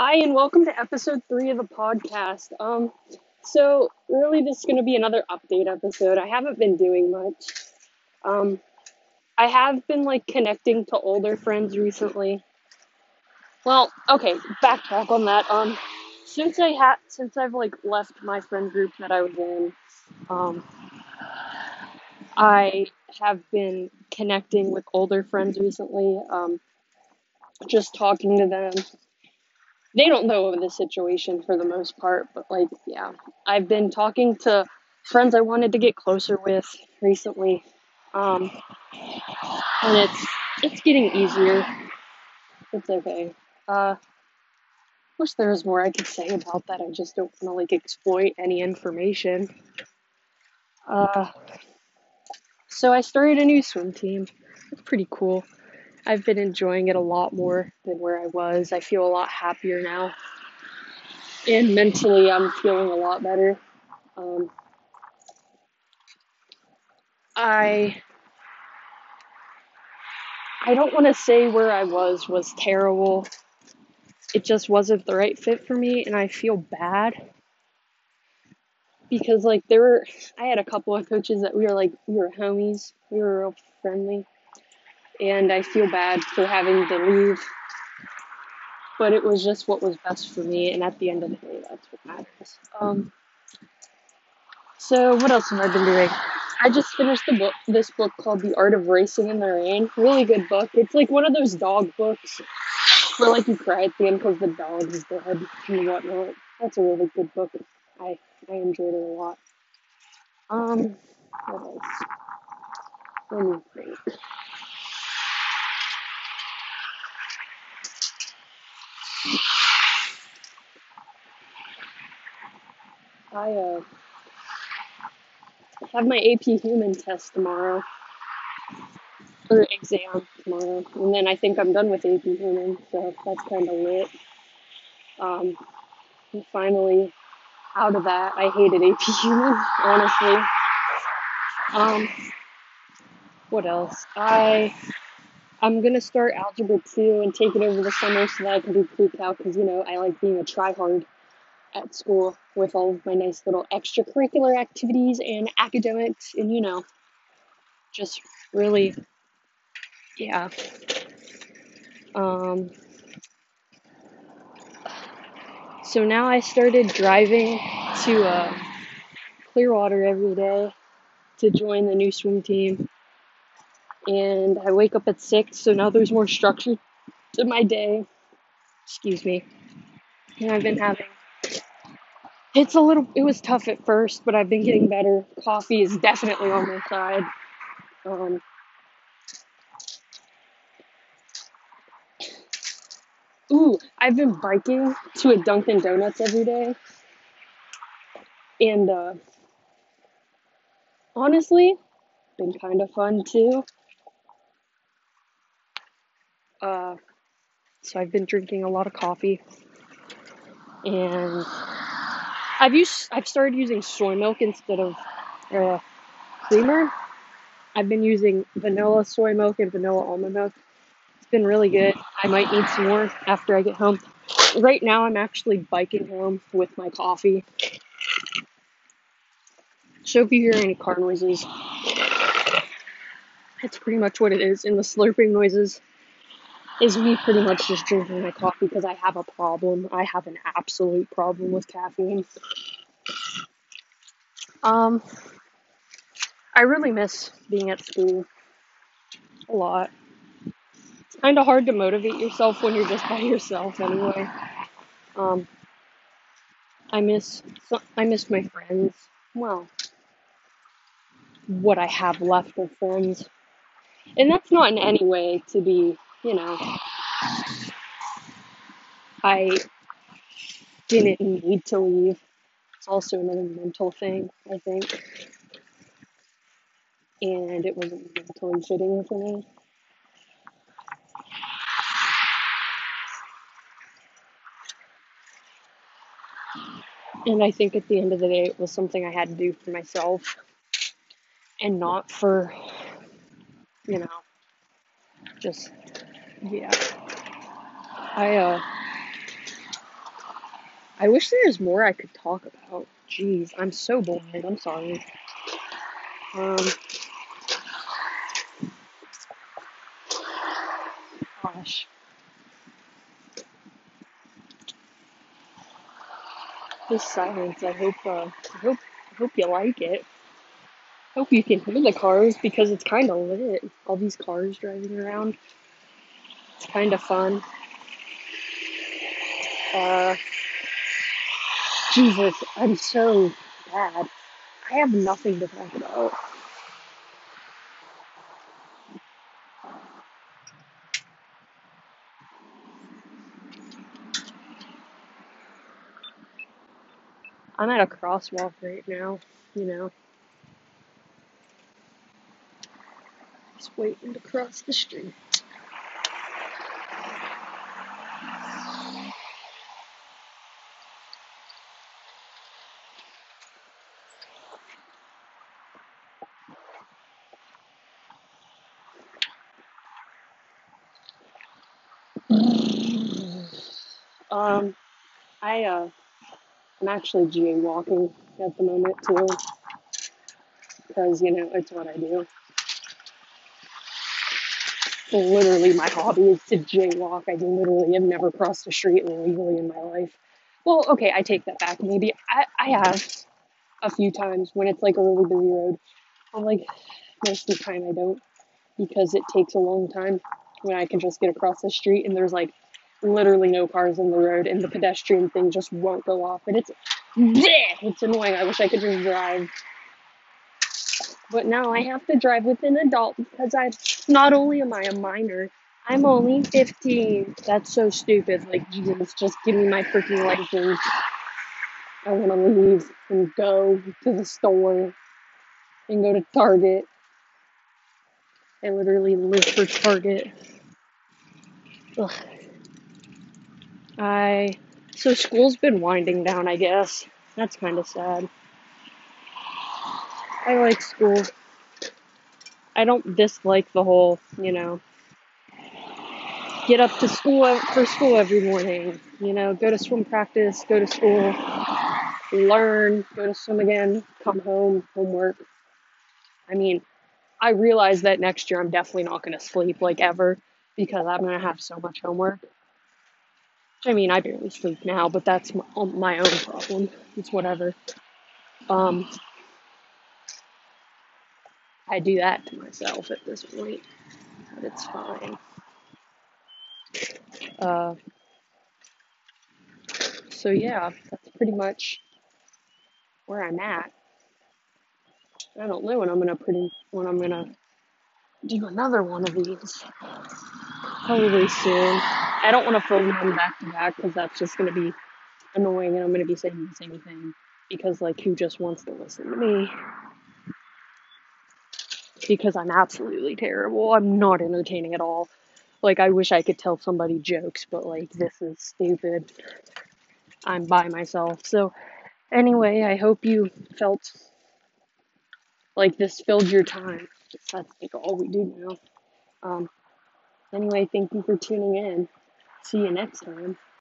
Hi, and welcome to episode three of the podcast. Um, so really, this is going to be another update episode. I haven't been doing much. Um, I have been like connecting to older friends recently. Well, okay, backtrack on that. Um, since I had, since I've like left my friend group that I was in, um, I have been connecting with older friends recently. Um, just talking to them they don't know of the situation for the most part, but like, yeah, I've been talking to friends I wanted to get closer with recently, um, and it's it's getting easier. It's okay. Uh, wish there was more I could say about that. I just don't want to like exploit any information. Uh, so I started a new swim team. It's pretty cool. I've been enjoying it a lot more than where I was. I feel a lot happier now. And mentally, I'm feeling a lot better. Um, I I don't want to say where I was was terrible. It just wasn't the right fit for me, and I feel bad because like there were I had a couple of coaches that we were like we were homies, we were real friendly, and I feel bad for having to leave. But it was just what was best for me, and at the end of the day, that's what matters. Um, so what else have I been doing? I just finished the book, this book called The Art of Racing in the Rain. Really good book. It's like one of those dog books where like you cry at the end because the dog is dead and whatnot. That's a really good book. I I enjoyed it a lot. Um, what else? Let me think. I have my AP Human test tomorrow, or exam tomorrow, and then I think I'm done with AP Human, so that's kind of lit. Um, I'm finally out of that. I hated AP Human, honestly. Um, what else? I I'm gonna start algebra two and take it over the summer so that I can do pre-cal because you know I like being a tryhard at school with all of my nice little extracurricular activities and academics and you know just really yeah. Um so now i started driving to uh, clearwater every day to join the new swim team. And i wake up at six so now there's more structure to my day. Excuse me. And i've been having It's a little, it was tough at first, but I've been getting better. Coffee is definitely on my side. Um, ooh, I've been biking to a Dunkin' Donuts every day. And uh, honestly, been kind of fun too. Uh, so I've been drinking a lot of coffee. And I've used, I've started using soy milk instead of uh, creamer. I've been using vanilla soy milk and vanilla almond milk. It's been really good. I might need some more after I get home. Right now, I'm actually biking home with my coffee. So if you hear any car noises, that's pretty much what it is. And the slurping noises is me pretty much just drinking my coffee because I have a problem. I have an absolute problem with caffeine. Um, I really miss being at school a lot. It's kind of hard to motivate yourself when you're just by yourself anyway. Um, I miss I miss my friends. Well, what I have left of friends, and that's not in any way to be, you know, I didn't need to leave. It's also another mental thing, I think, and it wasn't mentally fitting for me. And I think at the end of the day, it was something I had to do for myself and not for, you know, just, yeah. I, uh, I wish there was more I could talk about. Jeez, I'm so bored. I'm sorry. Um, gosh. This silence. I hope. Uh, I hope. I hope you like it. Hope you can hear the cars because it's kind of lit. All these cars driving around. It's kind of fun. Uh, Jesus, I'm so bad. I have nothing to talk about. I'm at a crosswalk right now. You know, just waiting to cross the street. Um, I uh, I'm actually jaywalking at the moment too, because you know it's what I do. Literally, my hobby is to jaywalk. I literally have never crossed a street illegally in my life. Well, okay, I take that back. Maybe I, I have a few times when it's like a really busy road. I'm like, most of the time I don't because it takes a long time when I can just get across the street and there's like literally no cars in the road and the pedestrian thing just won't go off. And it's, it's annoying. I wish I could just drive. But now I have to drive with an adult because I'm not only am I a minor, I'm only 15. That's so stupid. Like, Jesus, just give me my freaking license. I want to leave and go to the store and go to Target. I literally live for Target. Ugh. I so school's been winding down, I guess. That's kind of sad. I like school. I don't dislike the whole, you know, get up to school for school every morning, you know, go to swim practice, go to school, learn, go to swim again, come home, homework. I mean, I realize that next year I'm definitely not going to sleep like ever because I'm going to have so much homework. I mean, I barely sleep now, but that's my, my own problem. It's whatever. Um, I do that to myself at this point, but it's fine. Uh, so yeah, that's pretty much where I'm at. I don't know when I'm gonna pretty when I'm gonna do another one of these. Probably soon. I don't want to film them back to back because that's just gonna be annoying, and I'm gonna be saying the same thing because like who just wants to listen to me? Because I'm absolutely terrible. I'm not entertaining at all. Like I wish I could tell somebody jokes, but like this is stupid. I'm by myself. So anyway, I hope you felt like this filled your time. That's like all we do now. Um, anyway, thank you for tuning in. See you next time.